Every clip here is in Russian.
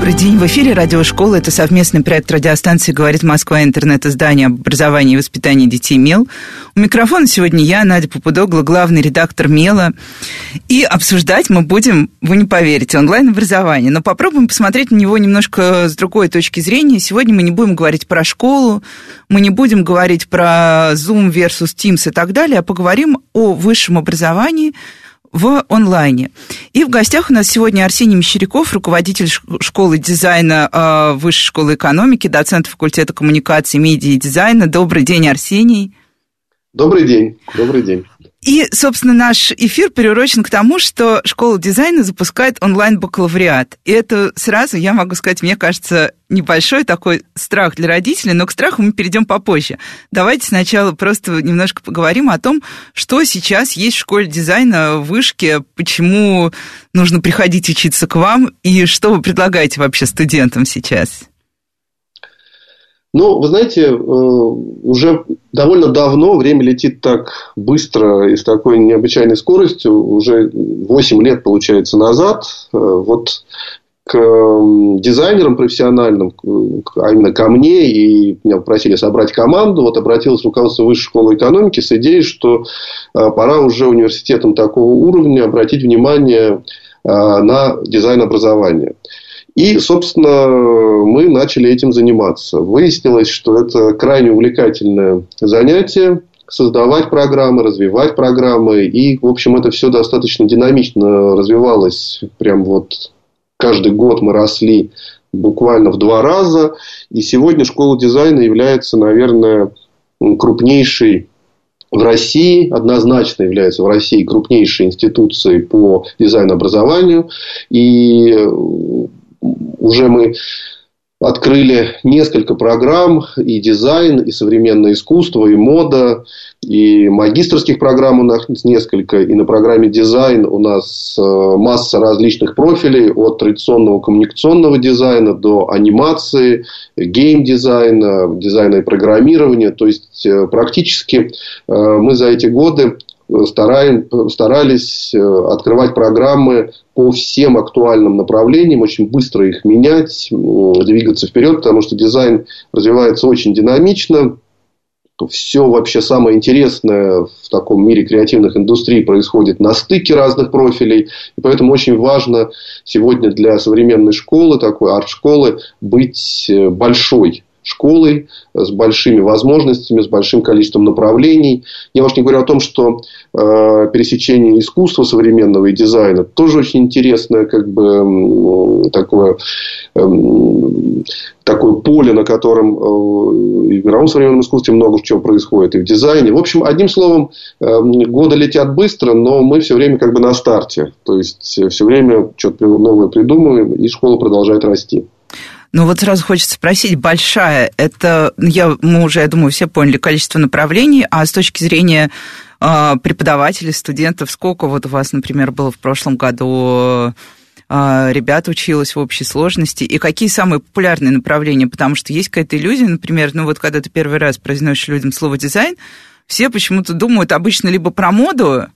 Добрый день. В эфире радиошкола. Это совместный проект радиостанции «Говорит Москва» интернет-издание об образовании и воспитании детей «Мел». У микрофона сегодня я, Надя Попудогла, главный редактор «Мела». И обсуждать мы будем, вы не поверите, онлайн-образование. Но попробуем посмотреть на него немножко с другой точки зрения. Сегодня мы не будем говорить про школу, мы не будем говорить про Zoom versus Teams и так далее, а поговорим о высшем образовании – в онлайне. И в гостях у нас сегодня Арсений Мещеряков, руководитель школы дизайна э, Высшей школы экономики, доцент факультета коммуникации, медиа и дизайна. Добрый день, Арсений. Добрый день. Добрый день. И, собственно, наш эфир приурочен к тому, что школа дизайна запускает онлайн-бакалавриат. И это сразу, я могу сказать, мне кажется, небольшой такой страх для родителей, но к страху мы перейдем попозже. Давайте сначала просто немножко поговорим о том, что сейчас есть в школе дизайна в Вышке, почему нужно приходить учиться к вам, и что вы предлагаете вообще студентам сейчас? Ну, вы знаете, э, уже довольно давно время летит так быстро и с такой необычайной скоростью. Уже 8 лет, получается, назад. Э, вот к дизайнерам профессиональным, а именно ко мне, и меня попросили собрать команду, вот обратилось руководство Высшей школы экономики с идеей, что э, пора уже университетам такого уровня обратить внимание на дизайн образования. И, собственно, мы начали этим заниматься. Выяснилось, что это крайне увлекательное занятие создавать программы, развивать программы. И, в общем, это все достаточно динамично развивалось. Прям вот каждый год мы росли буквально в два раза. И сегодня школа дизайна является, наверное, крупнейшей в России, однозначно является в России крупнейшей институцией по дизайн-образованию. И уже мы открыли несколько программ и дизайн, и современное искусство, и мода, и магистрских программ у нас несколько, и на программе дизайн у нас э, масса различных профилей, от традиционного коммуникационного дизайна до анимации, гейм-дизайна, дизайна и программирования. То есть, э, практически э, мы за эти годы стараем, старались открывать программы по всем актуальным направлениям, очень быстро их менять, двигаться вперед, потому что дизайн развивается очень динамично. Все вообще самое интересное в таком мире креативных индустрий происходит на стыке разных профилей. И поэтому очень важно сегодня для современной школы, такой арт-школы, быть большой школой с большими возможностями, с большим количеством направлений. Я уж не говорю о том, что э, пересечение искусства современного и дизайна тоже очень интересное, как бы э, такое, э, такое поле, на котором э, и в мировом современном искусстве много чего происходит, и в дизайне. В общем, одним словом, э, годы летят быстро, но мы все время как бы на старте. То есть, э, все время что-то новое придумываем, и школа продолжает расти. Ну вот сразу хочется спросить, большая, это, я, мы уже, я думаю, все поняли количество направлений, а с точки зрения э, преподавателей, студентов, сколько вот у вас, например, было в прошлом году э, ребят училось в общей сложности, и какие самые популярные направления, потому что есть какая-то иллюзия, например, ну вот когда ты первый раз произносишь людям слово дизайн, все почему-то думают обычно либо про моду,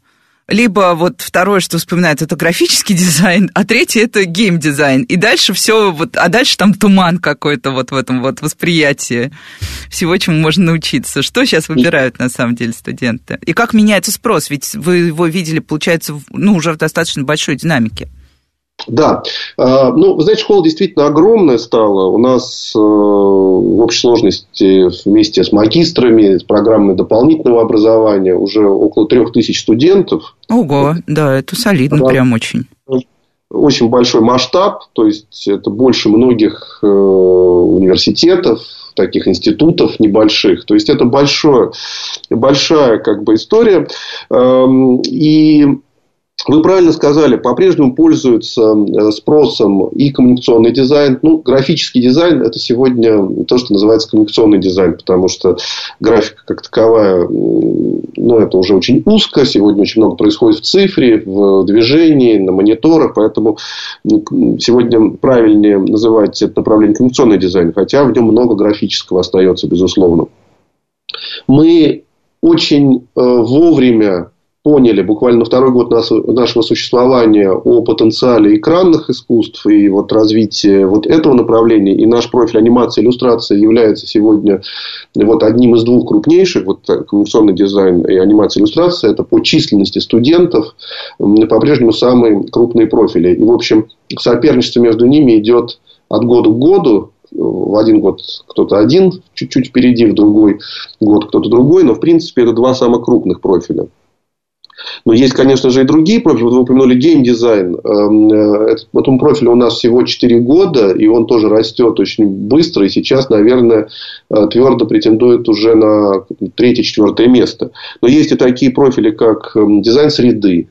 либо вот второе, что вспоминают, это графический дизайн, а третье это геймдизайн. И дальше все, вот, а дальше там туман какой-то вот в этом вот восприятии всего, чему можно научиться. Что сейчас выбирают на самом деле студенты? И как меняется спрос? Ведь вы его видели, получается, ну, уже в достаточно большой динамике. Да. А, ну, вы знаете, школа действительно огромная стала. У нас э, в общей сложности вместе с магистрами, с программой дополнительного образования уже около трех тысяч студентов. Ого, да, это солидно да. прям очень. Очень большой масштаб, то есть это больше многих э, университетов, таких институтов небольших. То есть это большое, большая как бы история. Эм, и вы правильно сказали, по-прежнему пользуются э, спросом и коммуникационный дизайн. Ну, графический дизайн – это сегодня то, что называется коммуникационный дизайн, потому что графика как таковая, ну, это уже очень узко. Сегодня очень много происходит в цифре, в движении, на мониторах. Поэтому сегодня правильнее называть это направление коммуникационный дизайн, хотя в нем много графического остается, безусловно. Мы очень э, вовремя поняли буквально на второй год нашего существования о потенциале экранных искусств и вот развитии вот этого направления. И наш профиль анимации и иллюстрации является сегодня вот одним из двух крупнейших. Вот коммуникационный дизайн и анимация и иллюстрация. Это по численности студентов по-прежнему самые крупные профили. И, в общем, соперничество между ними идет от года к году в один год кто-то один, чуть-чуть впереди, в другой год кто-то другой, но в принципе это два самых крупных профиля. Но есть, конечно же, и другие профили. Вот вы упомянули геймдизайн. Эм, э, этому профилю у нас всего 4 года, и он тоже растет очень быстро. И сейчас, наверное, э, твердо претендует уже на третье-четвертое место. Но есть и такие профили, как эм, дизайн среды,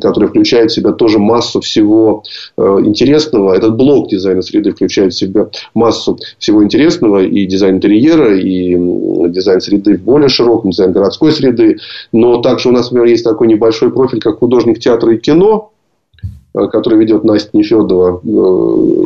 который включает в себя тоже массу всего э, интересного. Этот блок дизайна среды включает в себя массу всего интересного и дизайн интерьера, и дизайн среды в более широком, дизайн городской среды. Но также у нас, например, есть такой небольшой профиль, как художник театра и кино, Э, который ведет Настя Нефедова, э,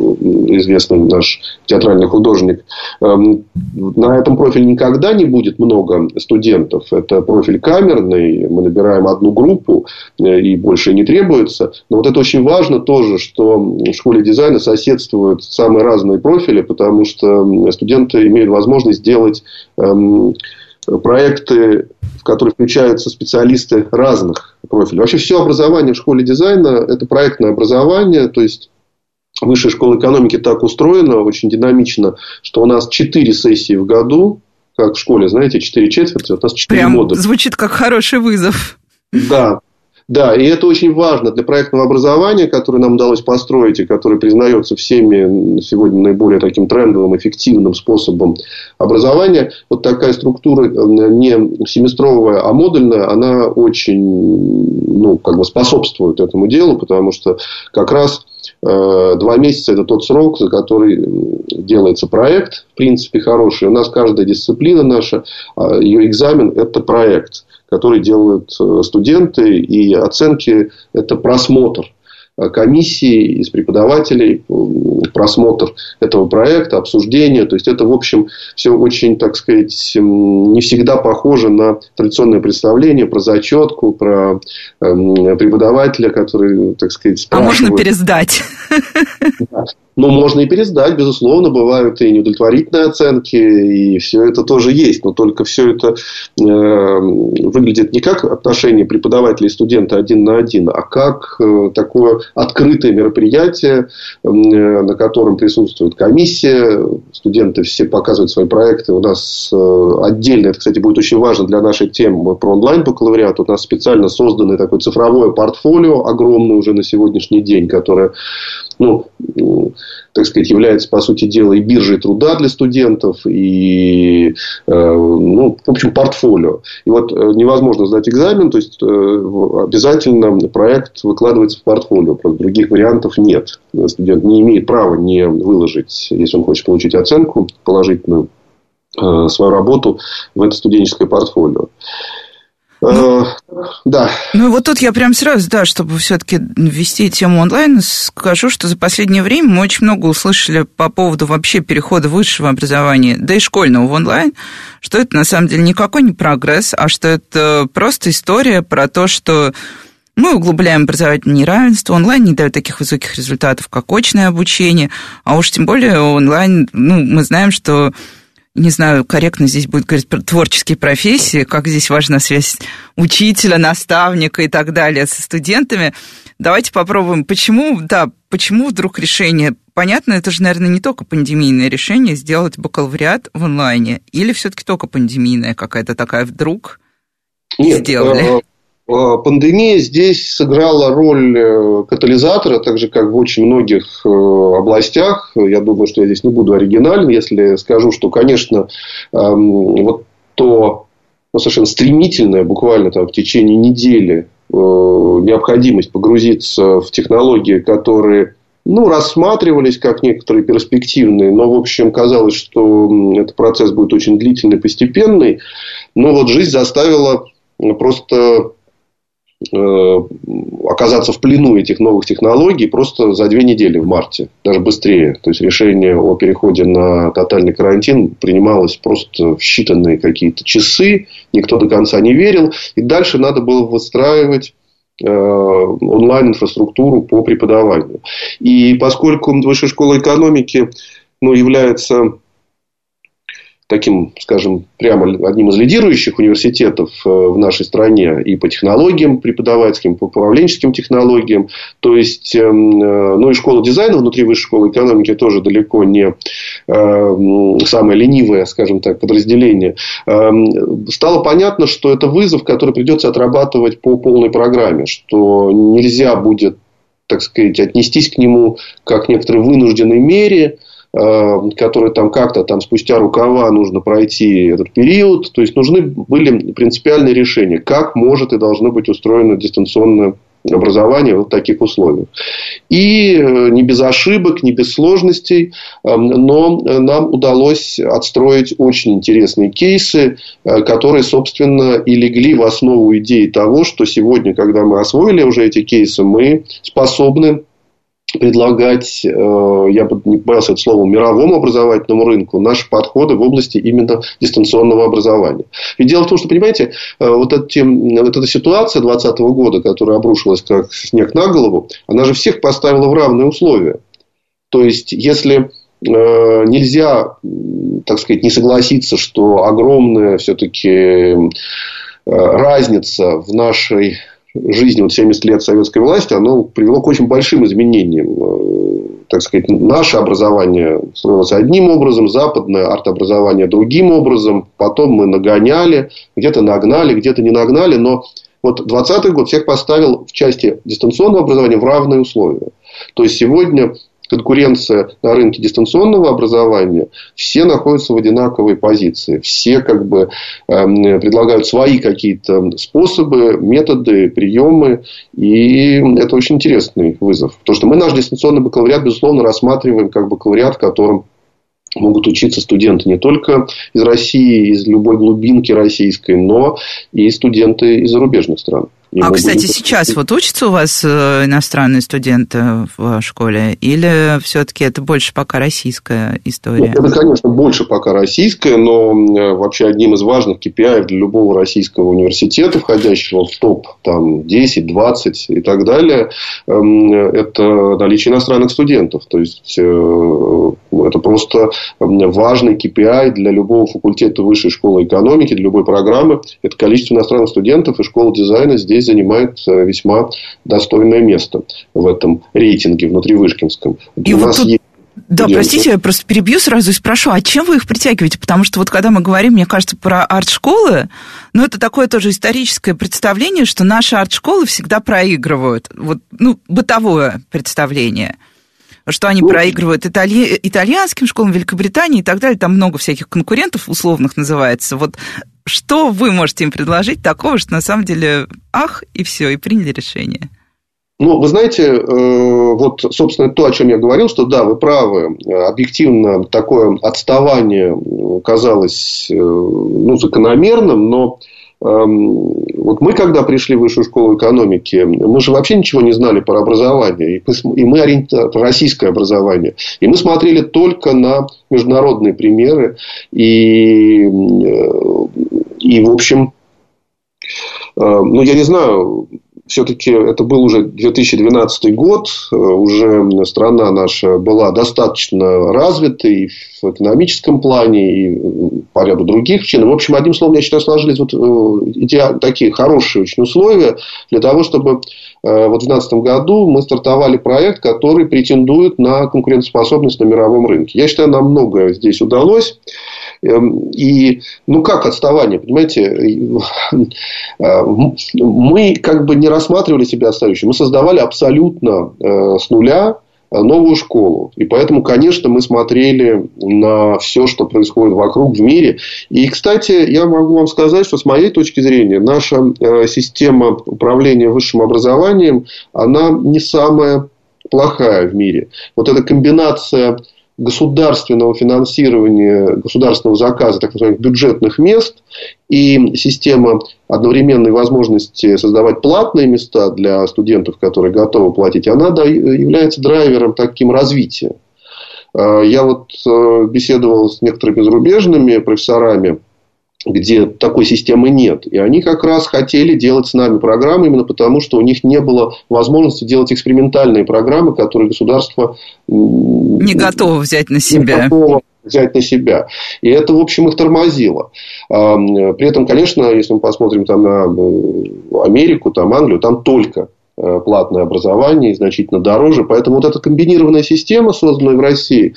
известный наш театральный художник. Эм, на этом профиле никогда не будет много студентов. Это профиль камерный. Мы набираем одну группу э, и больше не требуется. Но вот это очень важно тоже, что в школе дизайна соседствуют самые разные профили, потому что студенты имеют возможность сделать эм, проекты, в которые включаются специалисты разных профилей. Вообще все образование в школе дизайна – это проектное образование, то есть Высшая школа экономики так устроена, очень динамично, что у нас 4 сессии в году, как в школе, знаете, 4 четверти, у нас 4 Прям года. звучит как хороший вызов. Да, да, и это очень важно для проектного образования, которое нам удалось построить и которое признается всеми сегодня наиболее таким трендовым, эффективным способом образования. Вот такая структура э, не семестровая, а модульная, она очень ну, как бы способствует этому делу, потому что как раз э, два месяца это тот срок, за который делается проект, в принципе, хороший. У нас каждая дисциплина наша, а, ее экзамен – это проект который делают э, студенты, и оценки – это просмотр комиссии из преподавателей, просмотр этого проекта, обсуждение. То есть, это, в общем, все очень, так сказать, не всегда похоже на традиционное представление про зачетку, про эм, преподавателя, который, так сказать, спрашивает. А можно пересдать. Ну, можно и пересдать, безусловно, бывают и неудовлетворительные оценки, и все это тоже есть, но только все это э, выглядит не как отношение преподавателя и студента один на один, а как э, такое открытое мероприятие, э, на котором присутствует комиссия, студенты все показывают свои проекты. У нас э, отдельно, это, кстати, будет очень важно для нашей темы про онлайн-бакалавриат, у нас специально созданное такое цифровое портфолио, огромное уже на сегодняшний день, которое ну, так сказать, является, по сути дела, и биржей труда для студентов, и, э, ну, в общем, портфолио. И вот э, невозможно сдать экзамен, то есть, э, обязательно проект выкладывается в портфолио. Просто других вариантов нет. Студент не имеет права не выложить, если он хочет получить оценку положительную, свою работу в это студенческое портфолио. Ну, да. Ну, вот тут я прям сразу, да, чтобы все-таки ввести тему онлайн, скажу, что за последнее время мы очень много услышали по поводу вообще перехода высшего образования, да и школьного в онлайн, что это на самом деле никакой не прогресс, а что это просто история про то, что мы углубляем образовательное неравенство, онлайн не дает таких высоких результатов, как очное обучение, а уж тем более онлайн, ну, мы знаем, что не знаю, корректно здесь будет говорить про творческие профессии, как здесь важна связь учителя, наставника и так далее со студентами. Давайте попробуем, почему, да, почему вдруг решение, понятно, это же, наверное, не только пандемийное решение сделать бакалавриат в онлайне, или все-таки только пандемийная какая-то такая вдруг Нет, сделали? Э, пандемия здесь сыграла роль э, катализатора, так же, как в очень многих э, областях. Я думаю, что я здесь не буду оригинален, если скажу, что, конечно, эм, вот то ну, совершенно стремительное, буквально там в течение недели необходимость погрузиться в технологии, которые ну, рассматривались как некоторые перспективные, но, в общем, казалось, что этот процесс будет очень длительный, постепенный. Но вот жизнь заставила просто оказаться в плену этих новых технологий просто за две недели в марте, даже быстрее. То есть решение о переходе на тотальный карантин принималось просто в считанные какие-то часы, никто до конца не верил, и дальше надо было выстраивать Э, онлайн-инфраструктуру по преподаванию. И поскольку Высшая школа экономики ну, является таким, скажем, прямо одним из лидирующих университетов э, в нашей стране и по технологиям преподавательским, по управленческим технологиям. То есть, эм, э, ну и школа дизайна внутри высшей школы экономики тоже далеко не э, самое ленивое, скажем так, подразделение. Эм, стало понятно, что это вызов, который придется отрабатывать по полной программе, что нельзя будет так сказать, отнестись к нему как к некоторой вынужденной мере, Э, которые там как-то там спустя рукава нужно пройти этот период. То есть, нужны были принципиальные решения, как может и должно быть устроено дистанционное образование в таких условиях. И э, не без ошибок, не без сложностей, э, но нам удалось отстроить очень интересные кейсы, которые, собственно, и легли в основу идеи того, что сегодня, когда мы освоили уже эти кейсы, мы способны предлагать, э, я бы не боялся это слово, мировому образовательному рынку наши подходы в области именно дистанционного образования. Ведь дело в том, что, понимаете, э, вот, эти, вот эта ситуация 2020 года, которая обрушилась как снег на голову, она же всех поставила в равные условия. То есть, если э, нельзя, так сказать, не согласиться, что огромная все-таки разница в нашей жизни вот 70 лет советской власти, оно привело к очень большим изменениям. Э, так сказать, наше образование строилось одним образом, западное арт-образование другим образом. Потом мы нагоняли, где-то нагнали, где-то не нагнали. Но вот 20 год всех поставил в части дистанционного образования в равные условия. То есть, сегодня конкуренция на рынке дистанционного образования, все находятся в одинаковой позиции. Все как бы э, предлагают свои какие-то способы, методы, приемы. И это очень интересный вызов. Потому что мы наш дистанционный бакалавриат, безусловно, рассматриваем как бакалавриат, в котором могут учиться студенты не только из России, из любой глубинки российской, но и студенты из зарубежных стран. А, кстати, будем... сейчас вот учатся у вас э, иностранные студенты в школе? Или все-таки это больше пока российская история? Ну, это, конечно, больше пока российская, но э, вообще одним из важных KPI для любого российского университета, входящего в топ там, 10, 20 и так далее, эм, это наличие иностранных студентов. То есть, это просто важный KPI для любого факультета высшей школы экономики, для любой программы. Это количество иностранных студентов, и школа дизайна здесь занимает э, весьма достойное место в этом рейтинге внутри Вышкинском. И У вот нас тут... есть да, простите, я просто перебью сразу и спрошу, а чем вы их притягиваете? Потому что вот когда мы говорим, мне кажется, про арт-школы, ну, это такое тоже историческое представление, что наши арт-школы всегда проигрывают. Вот, ну, бытовое представление что они ну, проигрывают итали... итальянским школам Великобритании и так далее. Там много всяких конкурентов условных называется. Вот что вы можете им предложить такого, что на самом деле ах, и все, и приняли решение? Ну, вы знаете, э, вот, собственно, то, о чем я говорил, что да, вы правы, объективно такое отставание казалось э, ну, закономерным, но вот мы, когда пришли в высшую школу экономики, мы же вообще ничего не знали про образование. И мы ориенти... про российское образование. И мы смотрели только на международные примеры. И, э, и в общем, э, ну, я не знаю, все-таки это был уже 2012 год, э, уже страна наша была достаточно развитой в экономическом плане и по ряду других причин. В общем, одним словом, я считаю, сложились вот э, такие хорошие очень условия для того, чтобы э, в 2012 году мы стартовали проект, который претендует на конкурентоспособность на мировом рынке. Я считаю, нам многое здесь удалось. Эм, и, ну, как отставание, понимаете? Э, мы как бы не рассматривали себя отстающими. Мы создавали абсолютно э, с нуля новую школу. И поэтому, конечно, мы смотрели на все, что происходит вокруг в мире. И, кстати, я могу вам сказать, что с моей точки зрения наша э, система управления высшим образованием, она не самая плохая в мире. Вот эта комбинация государственного финансирования, государственного заказа так называемых бюджетных мест и система одновременной возможности создавать платные места для студентов, которые готовы платить, она является драйвером таким развития. А, я вот э, беседовал с некоторыми зарубежными профессорами, где такой системы нет. И они как раз хотели делать с нами программы именно потому, что у них не было возможности делать экспериментальные программы, которые государство не готово взять на себя. Не готово взять на себя. И это, в общем, их тормозило. При этом, конечно, если мы посмотрим там на Америку, там Англию, там только э, платное образование и значительно дороже. Поэтому вот эта комбинированная система, созданная в России,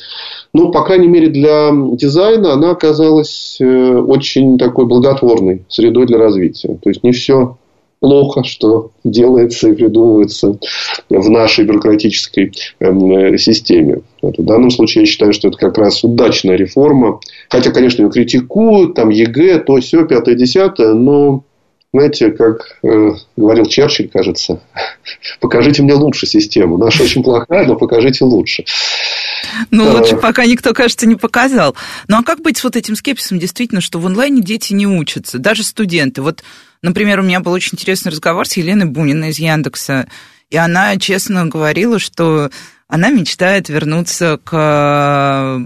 ну, по крайней мере, для дизайна она оказалась э, очень такой благотворной средой для развития. То есть, не все плохо, что делается и придумывается в нашей бюрократической эм, системе. Вот в данном случае я считаю, что это как раз удачная реформа. Хотя, конечно, ее критикуют, там ЕГЭ, то все, пятое, десятое, но знаете, как э, говорил Черчилль, кажется, покажите мне лучше систему. Наша очень плохая, но покажите лучше. Ну, а... лучше пока никто, кажется, не показал. Ну, а как быть с вот этим скепсисом, действительно, что в онлайне дети не учатся, даже студенты? Вот, например, у меня был очень интересный разговор с Еленой Буниной из Яндекса, и она честно говорила, что она мечтает вернуться к...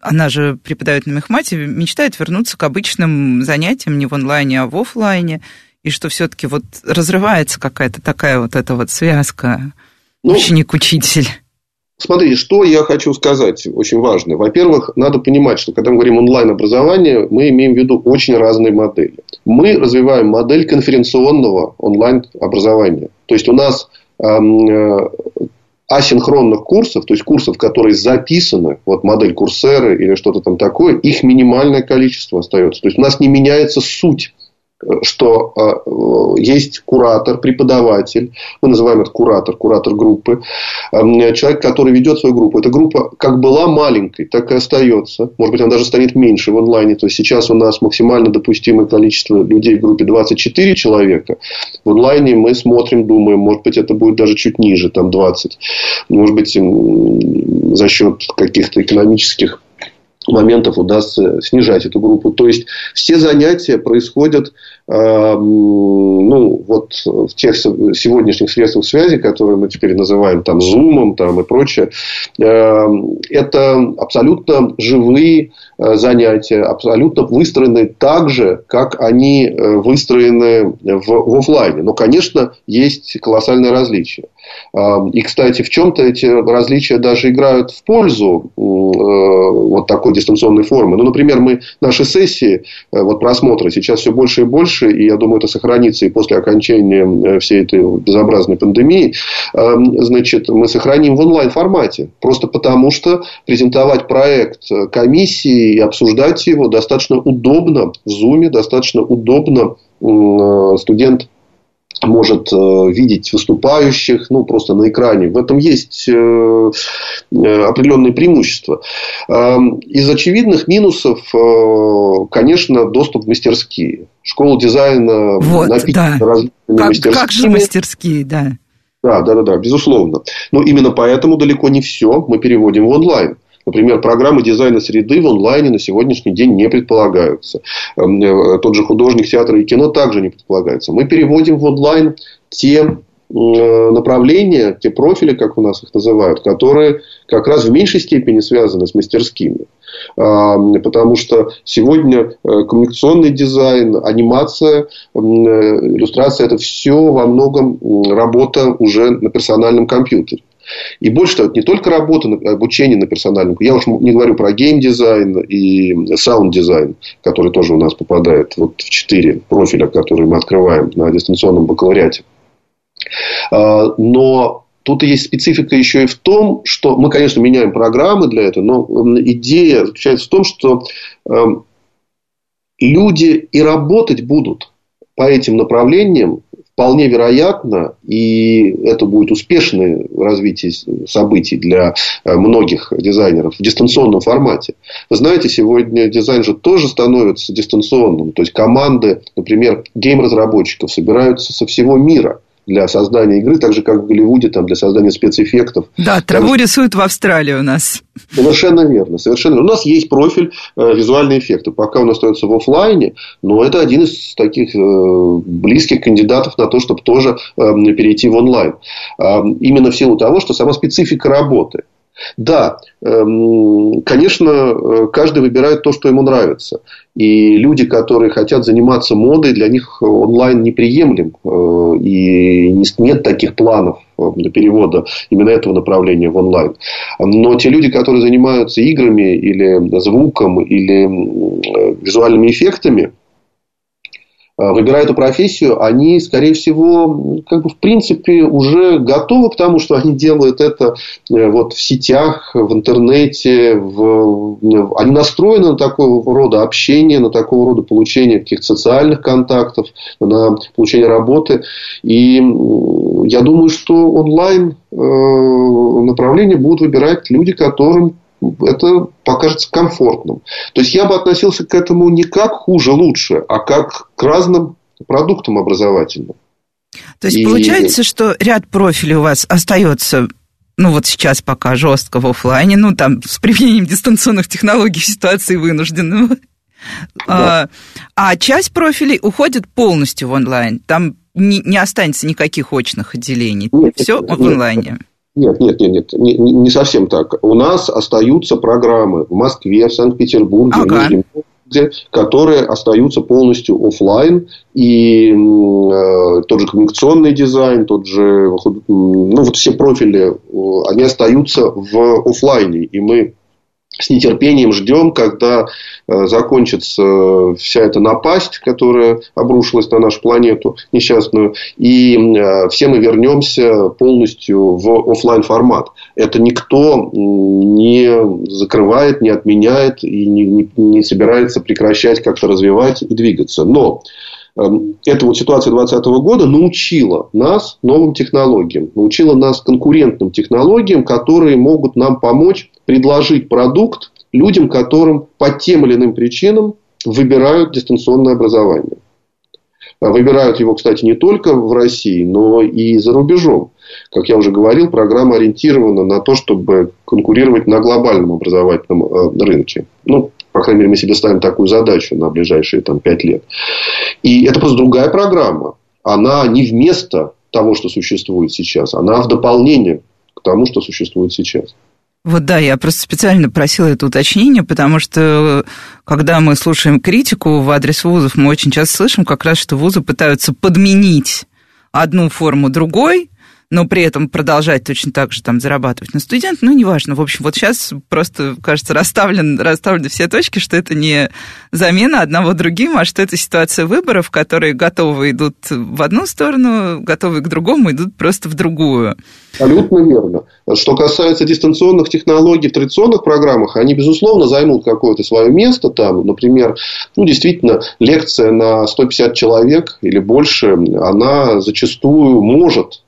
Она же преподает на мехмате, мечтает вернуться к обычным занятиям не в онлайне, а в офлайне, и что все-таки вот разрывается какая-то такая вот эта вот связка ну, ученик-учитель. Смотрите, что я хочу сказать, очень важно. Во-первых, надо понимать, что когда мы говорим онлайн-образование, мы имеем в виду очень разные модели. Мы развиваем модель конференционного онлайн-образования. То есть, у нас эм, асинхронных курсов, то есть курсов, которые записаны, вот модель курсеры или что-то там такое, их минимальное количество остается. То есть у нас не меняется суть что э, есть куратор, преподаватель, мы называем это куратор, куратор группы, человек, который ведет свою группу. Эта группа как была маленькой, так и остается. Может быть, она даже станет меньше в онлайне. То есть, сейчас у нас максимально допустимое количество людей в группе 24 человека. В онлайне мы смотрим, думаем, может быть, это будет даже чуть ниже, там 20. Может быть, за счет каких-то экономических моментов удастся снижать эту группу. То есть, все занятия происходят ну, вот в тех сегодняшних средствах связи, которые мы теперь называем там Zoom там, и прочее. Э, это абсолютно живые э, занятия, абсолютно выстроены так же, как они э, выстроены в, в офлайне. Но, конечно, есть колоссальное различие. И, кстати, в чем-то эти различия даже играют в пользу э, вот такой дистанционной формы. Ну, например, мы наши сессии, вот просмотры сейчас все больше и больше, и я думаю, это сохранится и после окончания э, всей этой безобразной пандемии, значит, мы сохраним в онлайн-формате. Просто потому, что презентовать проект комиссии и обсуждать его достаточно удобно в Zoom, достаточно удобно студент может э, видеть выступающих, ну, просто на экране. В этом есть э, э, определенные преимущества. Эм, из очевидных минусов, конечно, доступ в мастерские. Школа дизайна вот, напитана да. различными как, мастерскими. Как же мастерские, да. Да, да, да, да, безусловно. Но именно поэтому далеко не все мы переводим в онлайн. Например, программы дизайна среды в онлайне на сегодняшний день не предполагаются. Эм, э, тот же художник театра и кино также не предполагается. Мы переводим в онлайн те э, направления, те профили, как у нас их называют, которые как раз в меньшей степени связаны с мастерскими. Эм, потому что сегодня э, коммуникационный дизайн, анимация, иллюстрация – это все во многом работа уже на персональном компьютере. И больше того, не только работа, обучение на персональном. Я уж не говорю про геймдизайн и саунд-дизайн, который тоже у нас попадает вот в четыре профиля, которые мы открываем на дистанционном бакалавриате. А, но Тут есть специфика еще и в том, что мы, конечно, меняем программы для этого, но идея заключается в том, что люди и работать будут по этим направлениям вполне вероятно, и это будет успешное развитие событий для э, многих дизайнеров в дистанционном формате. Вы знаете, сегодня дизайн же тоже становится дистанционным. То есть, команды, например, гейм-разработчиков собираются со всего мира – для создания игры, так же, как в Голливуде, там, для создания спецэффектов. Да, траву рисуют в Австралии у нас. Совершенно верно. Совершенно. У нас есть профиль э, визуальные эффекты. Пока он остается в офлайне, но это один из таких э, близких кандидатов на то, чтобы тоже э, перейти в онлайн. Э, именно в силу того, что сама специфика работы. Да, эм, конечно, э, каждый выбирает то, что ему нравится. И люди, которые хотят заниматься модой, для них онлайн неприемлем. Э, и нет таких планов для перевода именно этого направления в онлайн. Но те люди, которые занимаются играми или звуком, или э, визуальными эффектами, Э, выбирая эту профессию, они, скорее всего, как бы в принципе уже готовы к тому, что они делают это э, вот в сетях, в интернете, в... они настроены на такого рода общение, на такого рода получение каких-то социальных контактов, на получение работы. И я думаю, что онлайн э, направление будут выбирать люди, которым это покажется комфортным. То есть я бы относился к этому не как хуже, лучше, а как к разным продуктам образовательным. То есть и... получается, что ряд профилей у вас остается ну вот сейчас пока жестко в офлайне, ну там с применением дистанционных технологий ситуации вынужденного. Да. А, а часть профилей уходит полностью в онлайн. Там не, не останется никаких очных отделений. Нет, Все нет, в онлайне. Нет, нет, нет, нет, не, не совсем так. У нас остаются программы в Москве, в Санкт-Петербурге, ага. в Нижнем городе, которые остаются полностью офлайн. И э, тот же коммуникационный дизайн, тот же, ну, вот все профили, э, они остаются в офлайне. И мы с нетерпением ждем, когда э, закончится вся эта напасть, которая обрушилась на нашу планету несчастную, и э, все мы вернемся полностью в офлайн формат. Это никто не закрывает, не отменяет и не, не, не собирается прекращать как-то развивать и двигаться. Но эта вот ситуация 2020 года научила нас новым технологиям, научила нас конкурентным технологиям, которые могут нам помочь предложить продукт людям, которым по тем или иным причинам выбирают дистанционное образование. Выбирают его, кстати, не только в России, но и за рубежом. Как я уже говорил, программа ориентирована на то, чтобы конкурировать на глобальном образовательном э, рынке. Ну, по крайней мере, мы себе ставим такую задачу на ближайшие там, 5 лет. И это просто другая программа. Она не вместо того, что существует сейчас. Она в дополнение к тому, что существует сейчас. Вот да, я просто специально просила это уточнение, потому что когда мы слушаем критику в адрес вузов, мы очень часто слышим как раз, что вузы пытаются подменить одну форму другой, но при этом продолжать точно так же там зарабатывать на студент, ну, неважно. В общем, вот сейчас просто, кажется, расставлен, расставлены все точки, что это не замена одного другим, а что это ситуация выборов, которые готовы идут в одну сторону, готовы к другому, идут просто в другую. Абсолютно верно. Что касается дистанционных технологий в традиционных программах, они, безусловно, займут какое-то свое место там. Например, ну, действительно, лекция на 150 человек или больше, она зачастую может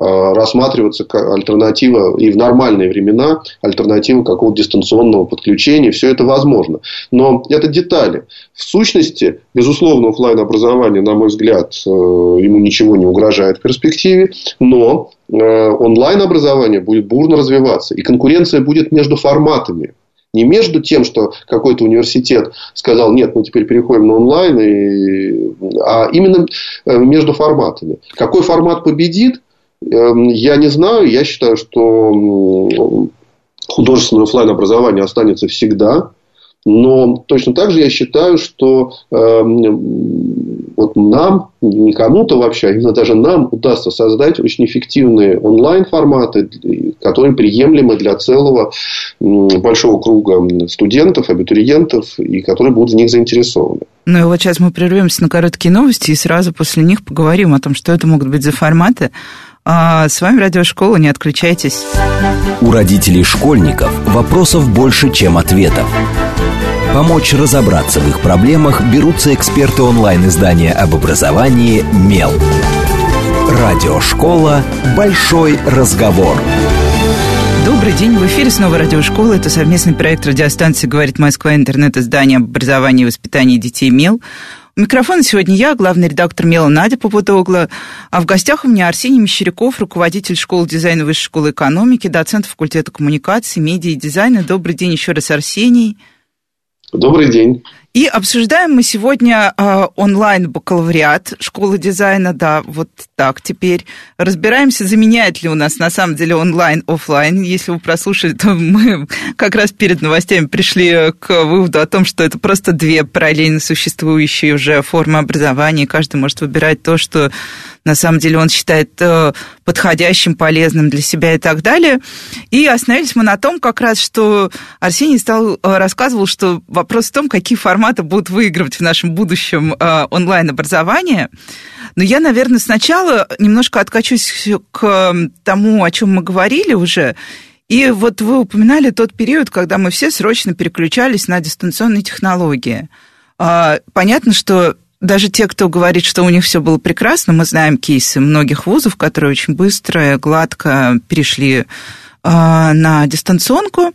рассматриваться как альтернатива и в нормальные времена альтернатива какого-то дистанционного подключения. Все это возможно. Но это детали. В сущности, безусловно, офлайн образование, на мой взгляд, э, ему ничего не угрожает в перспективе. Но э, онлайн образование будет бурно развиваться. И конкуренция будет между форматами. Не между тем, что какой-то университет сказал, нет, мы теперь переходим на онлайн, и... а именно между форматами. Какой формат победит, я не знаю. Я считаю, что художественное офлайн образование останется всегда. Но точно так же я считаю, что э, вот нам, не кому-то вообще, а именно даже нам удастся создать очень эффективные онлайн-форматы, которые приемлемы для целого большого круга студентов, абитуриентов, и которые будут в них заинтересованы. Ну и вот сейчас мы прервемся на короткие новости и сразу после них поговорим о том, что это могут быть за форматы. А с вами Радиошкола, не отключайтесь. У родителей школьников вопросов больше, чем ответов. Помочь разобраться в их проблемах берутся эксперты онлайн-издания об образовании «Мел». Радиошкола «Большой разговор». Добрый день, в эфире снова радиошкола. Это совместный проект радиостанции «Говорит Москва. Интернет-издание об образовании и воспитании детей МЕЛ». У микрофона сегодня я, главный редактор МЕЛа Надя Попутогла, а в гостях у меня Арсений Мещеряков, руководитель школы дизайна Высшей школы экономики, доцент факультета коммуникации, медиа и дизайна. Добрый день еще раз, Арсений. Добрый день. И обсуждаем мы сегодня э, онлайн-бакалавриат школы дизайна, да, вот так теперь. Разбираемся, заменяет ли у нас на самом деле онлайн офлайн. Если вы прослушали, то мы как раз перед новостями пришли к выводу о том, что это просто две параллельно существующие уже формы образования, и каждый может выбирать то, что на самом деле он считает э, подходящим, полезным для себя и так далее. И остановились мы на том как раз, что Арсений стал, э, рассказывал, что вопрос в том, какие форматы будут выигрывать в нашем будущем э, онлайн-образование. Но я, наверное, сначала немножко откачусь к тому, о чем мы говорили уже, и вот вы упоминали тот период, когда мы все срочно переключались на дистанционные технологии. А, понятно, что даже те, кто говорит, что у них все было прекрасно, мы знаем кейсы многих вузов, которые очень быстро и гладко перешли а, на дистанционку.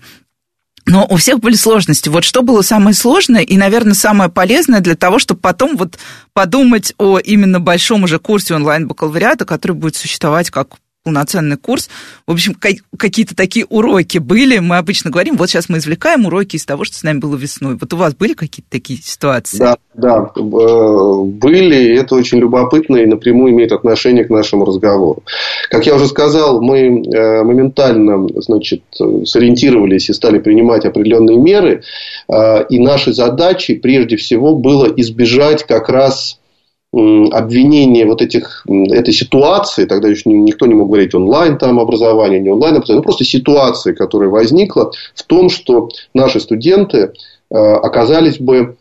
Но у всех были сложности. Вот что было самое сложное и, наверное, самое полезное для того, чтобы потом вот подумать о именно большом уже курсе онлайн-бакалавриата, который будет существовать как полноценный курс. В общем, какие-то такие уроки были. Мы обычно говорим, вот сейчас мы извлекаем уроки из того, что с нами было весной. Вот у вас были какие-то такие ситуации? Да, да, э, были. Это очень любопытно и напрямую имеет отношение к нашему разговору. Как я уже сказал, мы э, моментально значит, сориентировались и стали принимать определенные меры. Э, и нашей задачей прежде всего было избежать как раз обвинение вот этих, этой ситуации, тогда еще никто не мог говорить онлайн там образование, не онлайн образование, ну, просто ситуации, которая возникла в том, что наши студенты э, оказались бы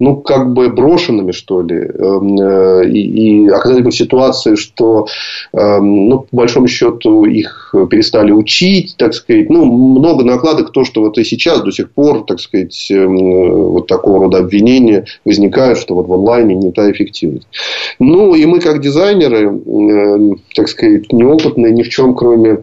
ну, как бы брошенными, что ли, эм, э, и, и оказались бы в ситуации, что, эм, ну, по большому счету, их перестали учить, так сказать, ну, много накладок, то, что вот и сейчас до сих пор, так сказать, эм, вот такого рода обвинения возникают, что вот в онлайне не та эффективность. Ну, и мы, как дизайнеры, так сказать, неопытные ни в чем, кроме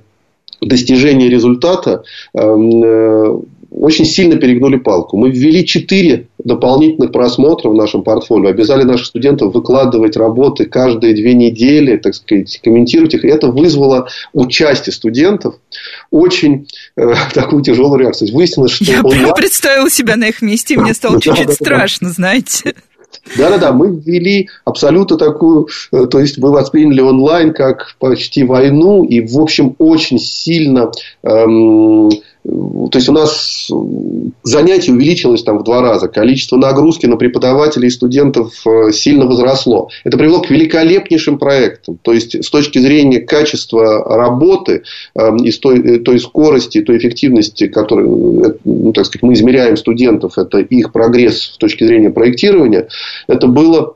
достижения результата, э, очень сильно перегнули палку. Мы ввели четыре дополнительных просмотра в нашем портфолио, обязали наших студентов выкладывать работы каждые две недели, так сказать, комментировать их. И это вызвало у части студентов очень э, такую тяжелую реакцию. Выяснилось, что Я онлайн... представила себя на их месте, и мне стало чуть-чуть страшно, знаете. Да-да-да, мы ввели абсолютно такую, э, то есть мы восприняли онлайн как почти войну и, в общем, очень сильно эм, то есть у нас занятий увеличилось там в два раза. Количество нагрузки на преподавателей и студентов э, сильно возросло. Это привело к великолепнейшим проектам. То есть с точки зрения качества работы эм, и той, э, той скорости, той эффективности, которую э, ну, так сказать, мы измеряем студентов, это их прогресс с точки зрения проектирования, это было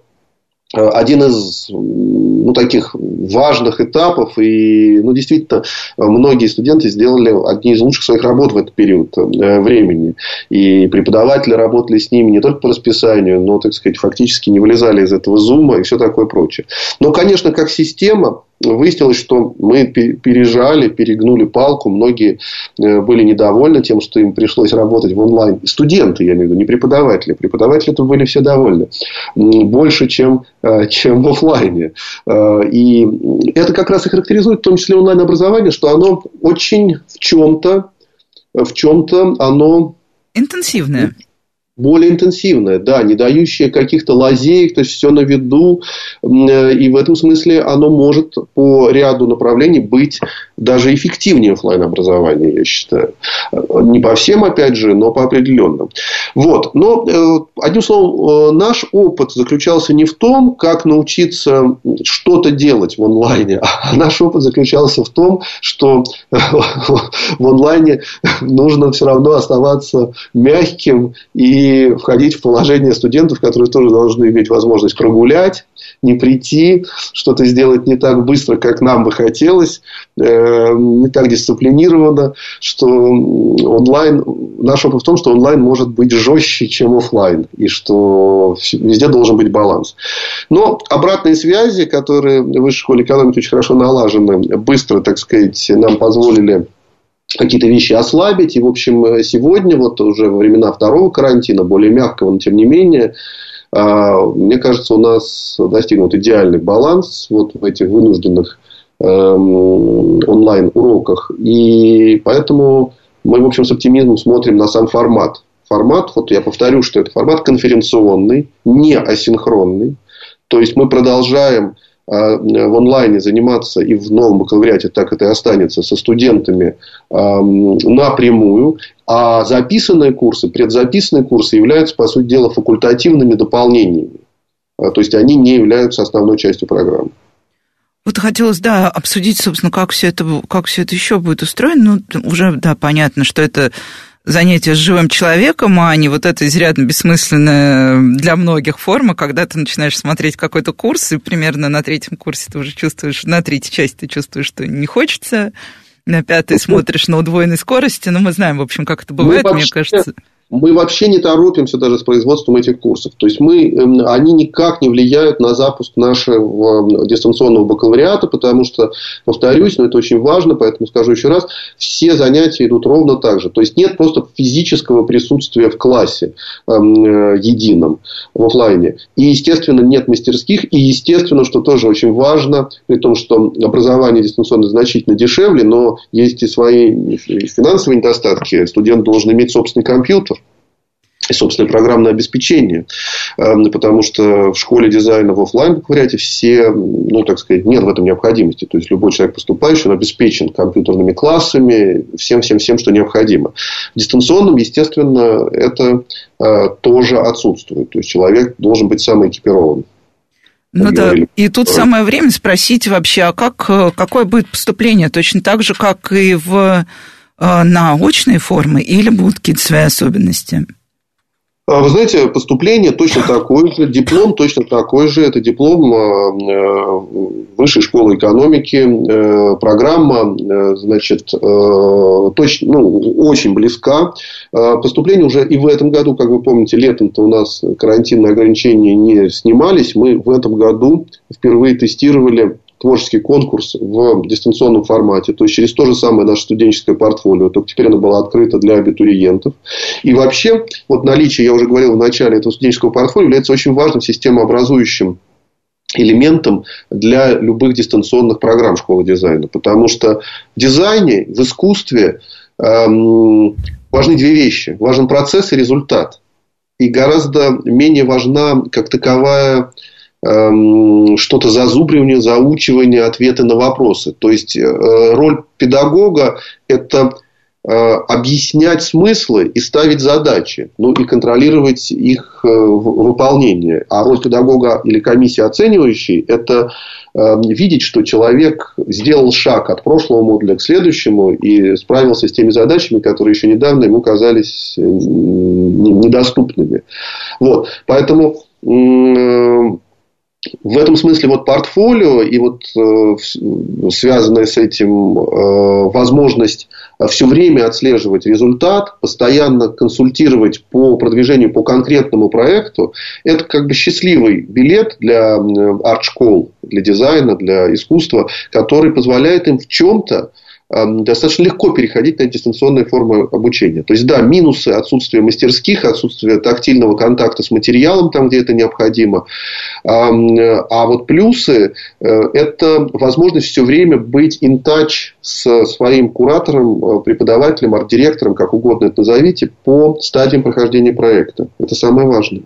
один из ну, таких важных этапов. И ну, действительно, многие студенты сделали одни из лучших своих работ в этот период э, времени. И преподаватели работали с ними не только по расписанию, но, так сказать, фактически не вылезали из этого зума и все такое прочее. Но, конечно, как система, выяснилось, что мы пережали, перегнули палку. Многие э, были недовольны тем, что им пришлось работать в онлайн. Студенты, я имею в виду, не преподаватели. Преподаватели-то были все довольны. Больше, чем, э, чем в офлайне. Э, и это как раз и характеризует, в том числе онлайн-образование, что оно очень в чем-то, в чем-то оно интенсивное более интенсивная, да, не дающая каких-то лазеек, то есть все на виду. И в этом смысле оно может по ряду направлений быть даже эффективнее офлайн образования, я считаю. Не по всем, опять же, но по определенным. Вот. Но, э, одним словом, э, наш опыт заключался не в том, как научиться что-то делать в онлайне, а наш опыт заключался в том, что в онлайне нужно все равно оставаться мягким и входить в положение студентов, которые тоже должны иметь возможность прогулять, не прийти, что-то сделать не так быстро, как нам бы хотелось, э, не так дисциплинированно, что онлайн... Наш опыт в том, что онлайн может быть жестче, чем офлайн, и что везде должен быть баланс. Но обратные связи, которые в высшей школе экономики очень хорошо налажены, быстро, так сказать, нам позволили какие-то вещи ослабить. И, в общем, сегодня, вот уже во времена второго карантина, более мягкого, но тем не менее, а, мне кажется, у нас достигнут идеальный баланс вот в этих вынужденных эм, онлайн-уроках. И поэтому мы, в общем, с оптимизмом смотрим на сам формат. Формат, вот я повторю, что это формат конференционный, не асинхронный. То есть мы продолжаем в онлайне заниматься и в новом бакалавриате так это и останется со студентами напрямую, а записанные курсы, предзаписанные курсы являются, по сути дела, факультативными дополнениями. А, то есть, они не являются основной частью программы. Вот хотелось, да, обсудить, собственно, как все это, как все это еще будет устроено. Ну, уже, да, понятно, что это занятие с живым человеком, а не вот эта изрядно бессмысленная для многих форма, когда ты начинаешь смотреть какой-то курс, и примерно на третьем курсе ты уже чувствуешь, на третьей части ты чувствуешь, что не хочется, на пятой смотришь на удвоенной скорости, но мы знаем, в общем, как это бывает, вообще... мне кажется мы вообще не торопимся даже с производством этих курсов. То есть мы, эм, они никак не влияют на запуск нашего эм, дистанционного бакалавриата, потому что, повторюсь, но это очень важно, поэтому скажу еще раз, все занятия идут ровно так же. То есть нет просто физического присутствия в классе э, едином в офлайне. И, естественно, нет мастерских. И, естественно, что тоже очень важно, при том, что образование дистанционно значительно дешевле, но есть и свои финансовые недостатки. Студент должен иметь собственный компьютер и собственное программное обеспечение. Эм, потому что в школе дизайна в офлайн бакалавриате все, ну, так сказать, нет в этом необходимости. То есть, любой человек поступающий, он обеспечен компьютерными классами, всем-всем-всем, что необходимо. В дистанционном, естественно, это э, тоже отсутствует. То есть, человек должен быть сам экипирован. Ну да, и тут самое время спросить вообще, а как, э, какое будет поступление? Точно так же, как и в э, научной формы, или будут какие-то свои особенности? А, вы знаете, поступление точно такое же, диплом точно такой же. Это диплом а, э, Высшей школы экономики. Э, программа, э, значит, точно, ну, очень близка. Поступление уже и в этом году, как вы помните, летом-то у нас карантинные ограничения не снимались. Мы в этом году впервые тестировали творческий конкурс в дистанционном формате, то есть через то же самое наше студенческое портфолио, только теперь оно было открыто для абитуриентов. И вообще, вот наличие, я уже говорил в начале, этого студенческого портфолио является очень важным системообразующим элементом для любых дистанционных программ школы дизайна. Потому что в дизайне, в искусстве эм, важны две вещи. Важен процесс и результат. И гораздо менее важна как таковая что-то зазубривание, заучивание, ответы на вопросы. То есть э, роль педагога это э, объяснять смыслы и ставить задачи, ну и контролировать их э, выполнение. А роль педагога или комиссии оценивающей – это видеть, что человек сделал шаг от прошлого модуля к следующему и справился с теми задачами, которые еще недавно ему казались недоступными. Вот. Поэтому в этом смысле вот портфолио и вот э, связанная с этим э, возможность все время отслеживать результат, постоянно консультировать по продвижению по конкретному проекту, это как бы счастливый билет для арт-школ, для дизайна, для искусства, который позволяет им в чем-то достаточно легко переходить на дистанционные формы обучения. То есть, да, минусы отсутствия мастерских, отсутствия тактильного контакта с материалом там, где это необходимо. А вот плюсы э, – это возможность все время быть in touch с своим куратором, э, преподавателем, арт-директором, как угодно это назовите, по стадиям прохождения проекта. Это самое важное.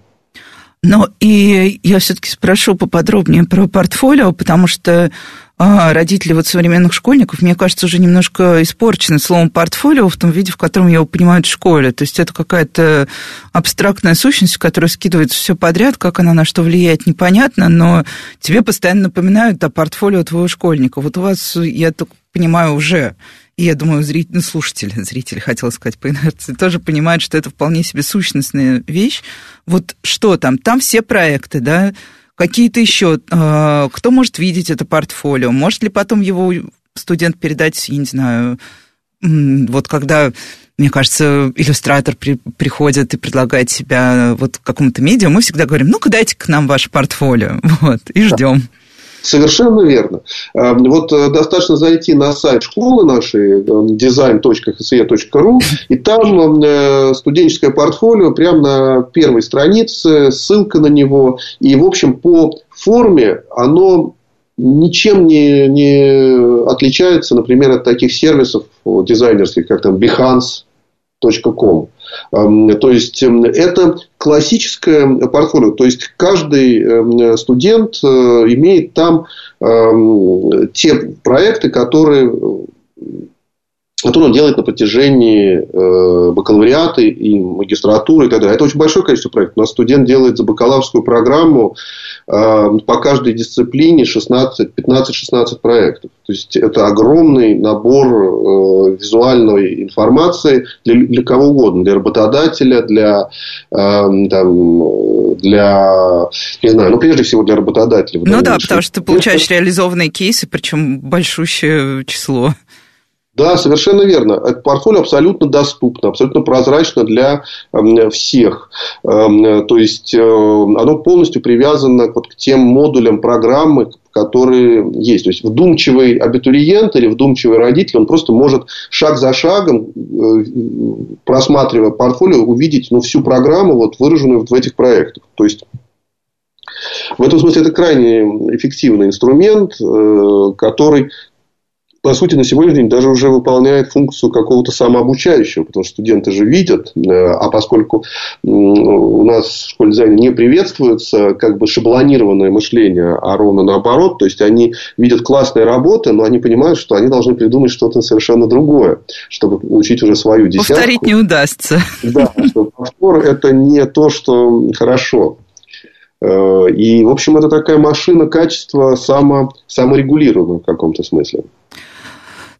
Ну, и я все-таки спрошу поподробнее про портфолио, потому что родители вот современных школьников, мне кажется, уже немножко испорчены словом портфолио в том виде, в котором его понимают в школе. То есть это какая-то абстрактная сущность, которая скидывается все подряд, как она на что влияет, непонятно, но тебе постоянно напоминают о портфолио твоего школьника. Вот у вас, я только понимаю, уже И я думаю, зрители, ну, слушатели, зрители, хотела сказать по инерции, тоже понимают, что это вполне себе сущностная вещь. Вот что там? Там все проекты, да, какие-то еще. Э, кто может видеть это портфолио? Может ли потом его студент передать, я не знаю, вот когда, мне кажется, иллюстратор при, приходит и предлагает себя вот какому-то медиа, мы всегда говорим, ну-ка дайте к нам ваше портфолио, вот, и ждем. Да. Совершенно верно. Эм, вот э, достаточно зайти на сайт школы нашей design.hse.ru и там э, студенческое портфолио прямо на первой странице, ссылка на него. И, в общем, по форме оно ничем не, не отличается, например, от таких сервисов дизайнерских, как там Behance.com. То есть, это классическое портфолио. То есть, каждый студент э, имеет там те проекты, которые который он делает на протяжении э, бакалавриата и магистратуры и так далее. Это очень большое количество проектов. У нас студент делает за бакалаврскую программу по каждой дисциплине 16, 15-16 проектов. То есть это огромный набор э, визуальной информации для, для кого угодно, для работодателя, для, э, там, для, не знаю, ну прежде всего для работодателя. Ну да, потому что ты получаешь реализованные кейсы, причем большущее число. Да, совершенно верно. Это портфолио абсолютно доступно, абсолютно прозрачно для эм, всех. Эм, то есть, э, оно полностью привязано вот к тем модулям программы, которые есть. То есть, вдумчивый абитуриент или вдумчивый родитель, он просто может шаг за шагом, э, просматривая портфолио, увидеть ну, всю программу, вот, выраженную в этих проектах. То есть, в этом смысле это крайне эффективный инструмент, э, который по сути, на сегодняшний день даже уже выполняет функцию какого-то самообучающего, потому что студенты же видят, э, а поскольку у нас в школе дизайна не приветствуется как бы шаблонированное мышление, а ровно наоборот, то есть они видят классные работы, но они понимают, что они должны придумать что-то совершенно другое, чтобы получить уже свою десятку. Повторить не удастся. Да, что повтор это не то, что хорошо. Э, и, в общем, это такая машина качества само, саморегулируемая в каком-то смысле.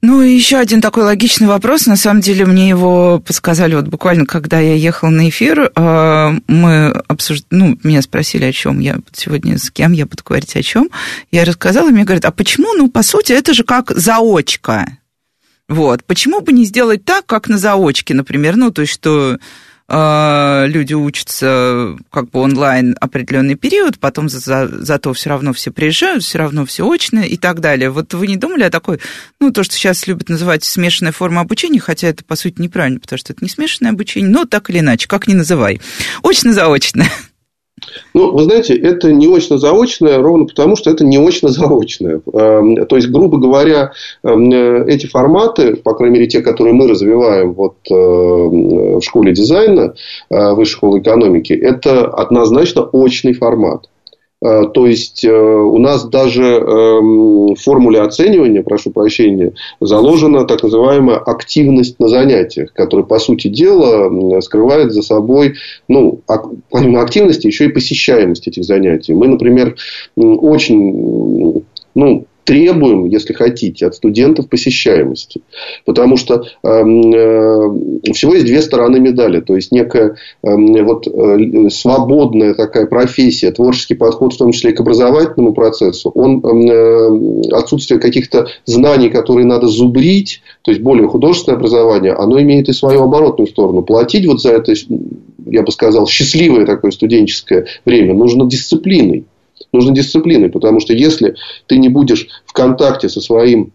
Ну, и еще один такой логичный вопрос. На самом деле, мне его подсказали вот буквально, когда я ехала на эфир. А, мы обсуждали, ну, меня спросили, о чем я сегодня, с кем я буду говорить о чем. Я рассказала, и мне говорят, а почему, ну, по сути, это же как заочка. Вот. Почему бы не сделать так, как на заочке, например? Ну, то есть, что люди учатся как бы онлайн определенный период, потом за, за, зато все равно все приезжают, все равно все очно и так далее. Вот вы не думали о такой, ну, то, что сейчас любят называть смешанная форма обучения, хотя это, по сути, неправильно, потому что это не смешанное обучение, но так или иначе, как ни называй. Очно-заочно. Ну, вы знаете, это не очно-заочное, ровно потому, что это не очно-заочное. Эм, то есть, грубо говоря, эм, эти форматы, по крайней мере, те, которые мы развиваем вот э, в школе дизайна, э, высшей школы экономики, это однозначно очный формат. Э, то есть, э, у нас даже эм, в формуле оценивания, прошу прощения, заложена так называемая активность на занятиях, которая, по сути дела, скрывает за собой, ну, помимо активности, еще и посещаемость этих занятий. Мы, например, очень ну, требуем, если хотите, от студентов посещаемости. Потому что эм, э, всего есть две стороны медали. То есть, некая э, вот, э, свободная такая профессия, творческий подход, в том числе и к образовательному процессу, он эм, э, отсутствие каких-то знаний, которые надо зубрить, то есть, более художественное образование, оно имеет и свою оборотную сторону. Платить вот за это, я бы сказал, счастливое такое студенческое время нужно дисциплиной нужно дисциплиной, потому что если ты не будешь в контакте со своим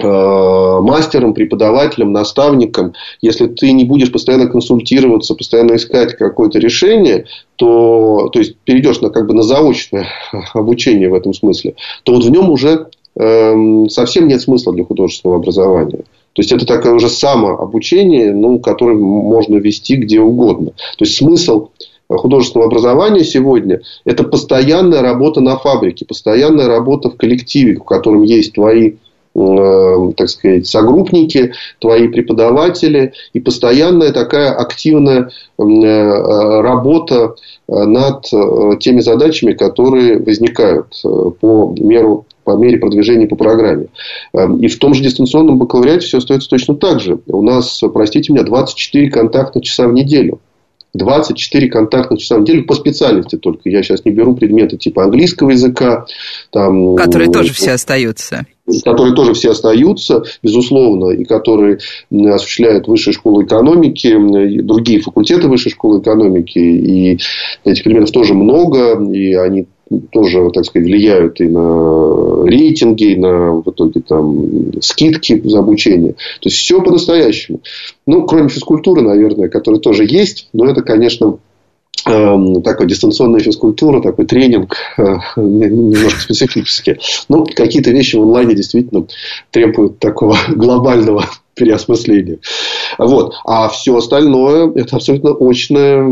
э, мастером, преподавателем, наставником, если ты не будешь постоянно консультироваться, постоянно искать какое-то решение, то, то есть перейдешь на, как бы, на заочное обучение в этом смысле, то вот в нем уже э, совсем нет смысла для художественного образования. То есть это такое уже самообучение, ну, которое можно вести где угодно. То есть смысл художественного образования сегодня – это постоянная работа на фабрике, постоянная работа в коллективе, в котором есть твои э, так сказать, согруппники, твои преподаватели и постоянная такая активная э, работа над э, теми задачами, которые возникают по меру по мере продвижения по программе. Эм, и в том же дистанционном бакалавриате все остается точно так же. У нас, простите меня, 24 контактных часа в неделю. 24 контактных часа в неделю по специальности только. Я сейчас не беру предметы типа английского языка. Там, которые тоже все остаются. Которые тоже все остаются, безусловно, и которые осуществляют высшая школа экономики, другие факультеты высшей школы экономики. И этих предметов тоже много, и они тоже, так сказать, влияют и на рейтинги, и на в итоге там скидки за обучение. То есть все по-настоящему. Ну, кроме физкультуры, наверное, которая тоже есть, но это, конечно, такая дистанционная физкультура, такой тренинг, э, немножко специфический. Ну, какие-то вещи в онлайне действительно требуют такого глобального переосмысления. Вот. А все остальное это абсолютно очное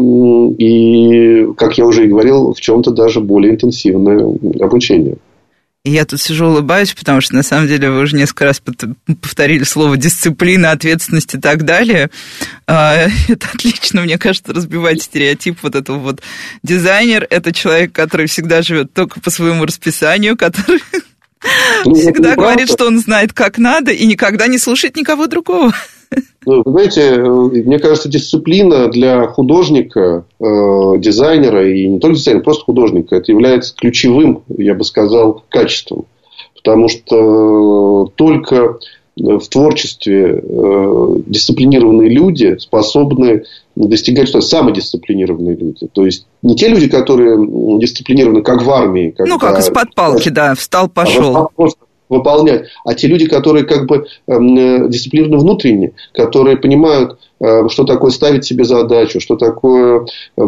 и, как я уже и говорил, в чем-то даже более интенсивное обучение. И я тут сижу, улыбаюсь, потому что, на самом деле, вы уже несколько раз повторили слово дисциплина, ответственность и так далее. А, это отлично, мне кажется, разбивать стереотип вот этого вот. Дизайнер – это человек, который всегда живет только по своему расписанию, который ну, всегда говорит, что он знает, как надо, и никогда не слушает никого другого. Ну, вы знаете, э, мне кажется, дисциплина для художника, э, дизайнера и не только дизайнера, просто художника, это является ключевым, я бы сказал, качеством. Потому что только в творчестве э, дисциплинированные люди способны достигать что самодисциплинированные люди. То есть не те люди, которые дисциплинированы, как в армии. Когда, ну, как из-под палки, да, встал, пошел. А просто выполнять. А те люди, которые как бы э, дисциплинированы внутренне, которые понимают, э, что такое ставить себе задачу, что такое э,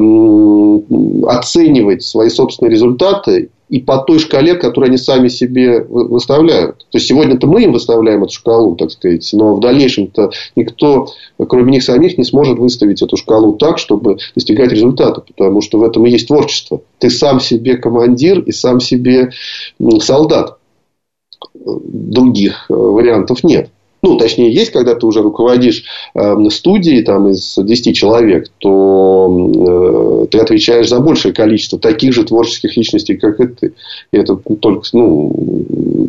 оценивать свои собственные результаты и по той шкале, которую они сами себе выставляют. То есть сегодня-то мы им выставляем эту шкалу, так сказать, но в дальнейшем-то никто, кроме них самих, не сможет выставить эту шкалу так, чтобы достигать результата, потому что в этом и есть творчество. Ты сам себе командир и сам себе солдат других э, вариантов нет. Ну, точнее, есть, когда ты уже руководишь э, студией там, из 10 человек, то э, ты отвечаешь за большее количество таких же творческих личностей, как и ты. И это только ну,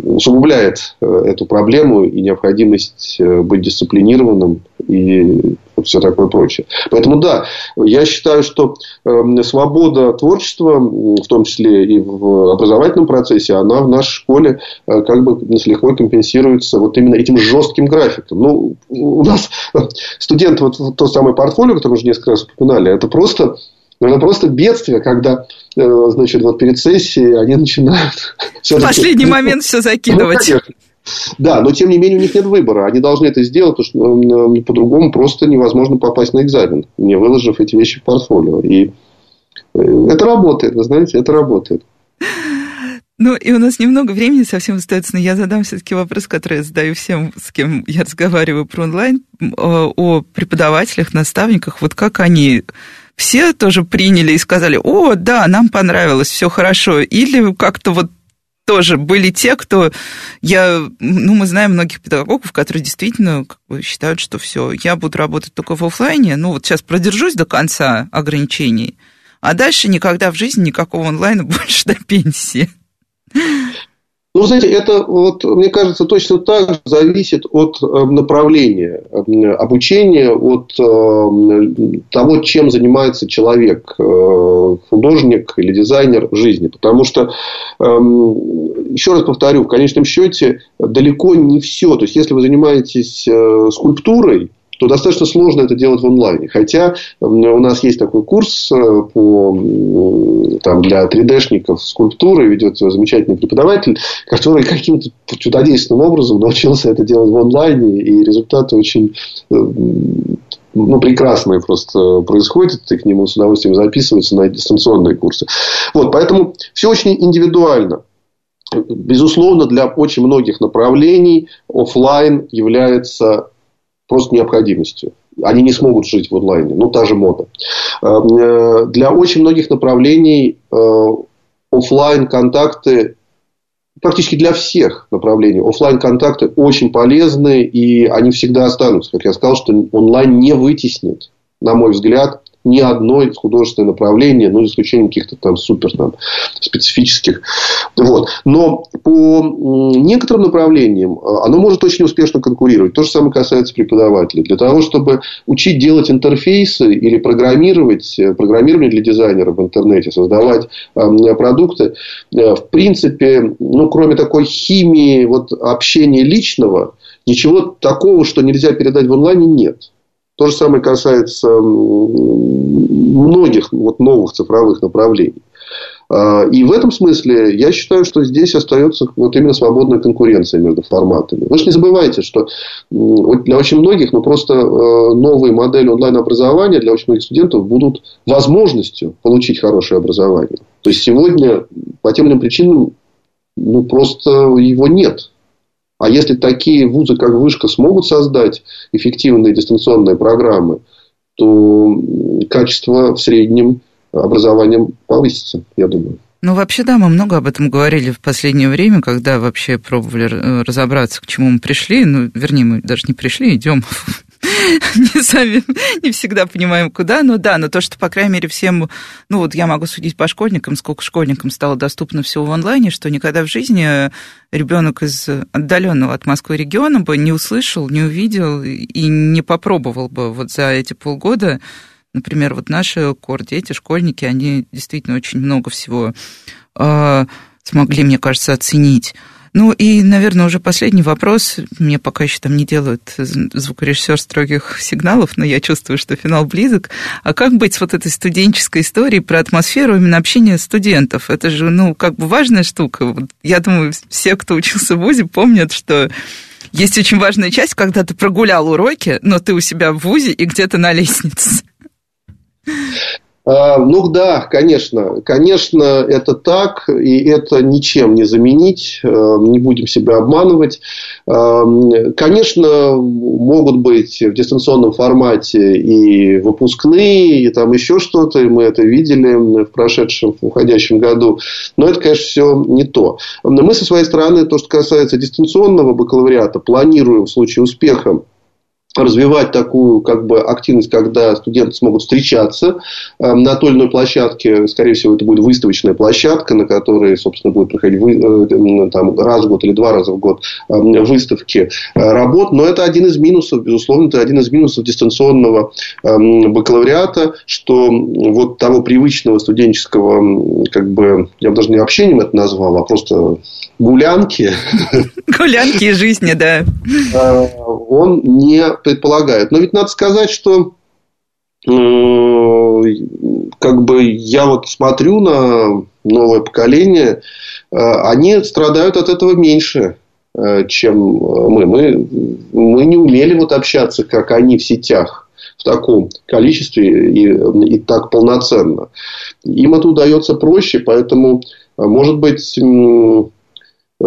усугубляет э, эту проблему и необходимость э, быть дисциплинированным и все такое прочее. Поэтому да, я считаю, что э, свобода творчества, в том числе и в образовательном процессе, она в нашей школе э, как бы с лихвой компенсируется вот именно этим жестким графиком. Ну, у нас студенты, вот то самое портфолио, которое мы уже несколько раз упоминали, это просто но это просто бедствие, когда, э, значит, вот перед сессией они начинают... В последний момент все закидывать. Ну, да, но тем не менее у них нет выбора. Они должны это сделать, потому что по-другому просто невозможно попасть на экзамен, не выложив эти вещи в портфолио. И э, это работает, вы знаете, это работает. Ну, и у нас немного времени совсем остается, но я задам все-таки вопрос, который я задаю всем, с кем я разговариваю про онлайн, о преподавателях, наставниках. Вот как они все тоже приняли и сказали, о, да, нам понравилось, все хорошо. Или как-то вот тоже были те, кто я, ну, мы знаем многих педагогов, которые действительно как бы, считают, что все, я буду работать только в офлайне, ну, вот сейчас продержусь до конца ограничений, а дальше никогда в жизни никакого онлайна больше до пенсии. Ну, знаете, это, вот, мне кажется, точно так же зависит от э, направления э, обучения, от э, того, чем занимается человек, художник или дизайнер в жизни. Потому что, эм, еще раз повторю, в конечном счете далеко не все. То есть, если вы занимаетесь скульптурой, то достаточно сложно это делать в онлайне. Хотя у нас есть такой курс э, по, там, для 3D-шников скульптуры, ведет замечательный преподаватель, который каким-то чудодейственным образом научился это делать в онлайне, и результаты очень э, ну, прекрасные просто происходят, и к нему с удовольствием записываются на дистанционные курсы. Вот, поэтому все очень индивидуально. Безусловно, для очень многих направлений офлайн является просто необходимостью. Они не смогут жить в онлайне. Ну, та же мода. Эм, э, для очень многих направлений э, офлайн контакты практически для всех направлений офлайн контакты очень полезны и они всегда останутся. Как я сказал, что онлайн не вытеснит, на мой взгляд, ни одно художественное направление, ну, за исключением каких-то там супер там, специфических. Вот. Но по некоторым направлениям э, оно может очень успешно конкурировать. То же самое касается преподавателей. Для того, чтобы учить делать интерфейсы или программировать, э, программирование для дизайнера в интернете, создавать э, продукты, в принципе, ну, кроме такой химии вот, общения личного, ничего такого, что нельзя передать в онлайне, нет. То же самое касается многих вот новых цифровых направлений. А, и в этом смысле я считаю, что здесь остается вот именно свободная конкуренция между форматами. Вы же не забывайте, что для очень многих ну, просто э, новые модели онлайн-образования для очень многих студентов будут возможностью получить хорошее образование. То есть сегодня по тем или иным причинам ну, просто его нет. А если такие вузы, как Вышка, смогут создать эффективные дистанционные программы, то качество в среднем образования повысится, я думаю. Ну, вообще, да, мы много об этом говорили в последнее время, когда вообще пробовали разобраться, к чему мы пришли. Ну, вернее, мы даже не пришли, идем не сами не всегда понимаем, куда. Но да, но то, что, по крайней мере, всем... Ну, вот я могу судить по школьникам, сколько школьникам стало доступно всего в онлайне, что никогда в жизни ребенок из отдаленного от Москвы региона бы не услышал, не увидел и не попробовал бы вот за эти полгода Например, вот наши кор-дети, школьники, они действительно очень много всего э, смогли, мне кажется, оценить. Ну и, наверное, уже последний вопрос. Мне пока еще там не делают звукорежиссер строгих сигналов, но я чувствую, что финал близок. А как быть с вот этой студенческой историей про атмосферу именно общения студентов? Это же, ну, как бы важная штука. Я думаю, все, кто учился в ВУЗе, помнят, что есть очень важная часть, когда ты прогулял уроки, но ты у себя в ВУЗе и где-то на лестнице. А, ну да, конечно, конечно, это так, и это ничем не заменить, а, не будем себя обманывать. А, конечно, могут быть в дистанционном формате и выпускные, и там еще что-то, и мы это видели в прошедшем, в уходящем году, но это, конечно, все не то. Мы со своей стороны, то, что касается дистанционного бакалавриата, планируем в случае успеха развивать такую как бы активность, когда студенты смогут встречаться э, на той или иной площадке. Скорее всего, это будет выставочная площадка, на которой, собственно, будет проходить вы, э, там, раз в год или два раза в год э, выставки работ. Но это один из минусов, безусловно, это один из минусов дистанционного бакалавриата, что вот того привычного студенческого, как бы, я бы даже не общением это назвал, а просто гулянки. Гулянки жизни, да. Он не предполагает. Но ведь надо сказать, что э, как бы я вот смотрю на новое поколение, э, они страдают от этого меньше, э, чем мы. Мы, мы не умели вот общаться, как они в сетях в таком количестве и, и так полноценно. Им это удается проще, поэтому, может быть,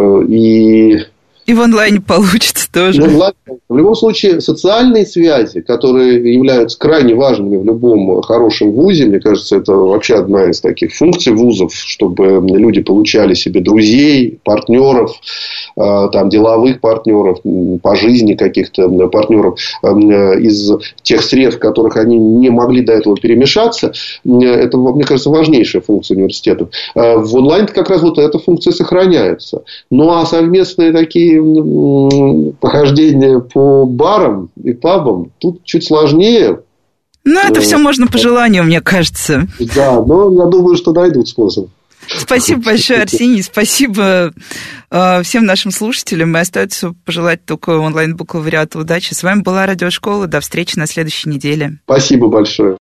и и в онлайне получится тоже. В, онлайн, в любом случае, социальные связи, которые являются крайне важными в любом хорошем вузе, мне кажется, это вообще одна из таких функций вузов, чтобы люди получали себе друзей, партнеров, э, там, деловых партнеров, по жизни каких-то партнеров э, из тех сред, в которых они не могли до этого перемешаться. Это, мне кажется, важнейшая функция университетов. Э, в онлайне как раз вот эта функция сохраняется. Ну, а совместные такие похождения по барам и пабам тут чуть сложнее. Ну, это все можно по желанию, мне кажется. Да, но я думаю, что найдут способ. Спасибо большое, Арсений. Спасибо э, всем нашим слушателям. И остается пожелать только онлайн-бакалавриату удачи. С вами была Радиошкола. До встречи на следующей неделе. Спасибо большое.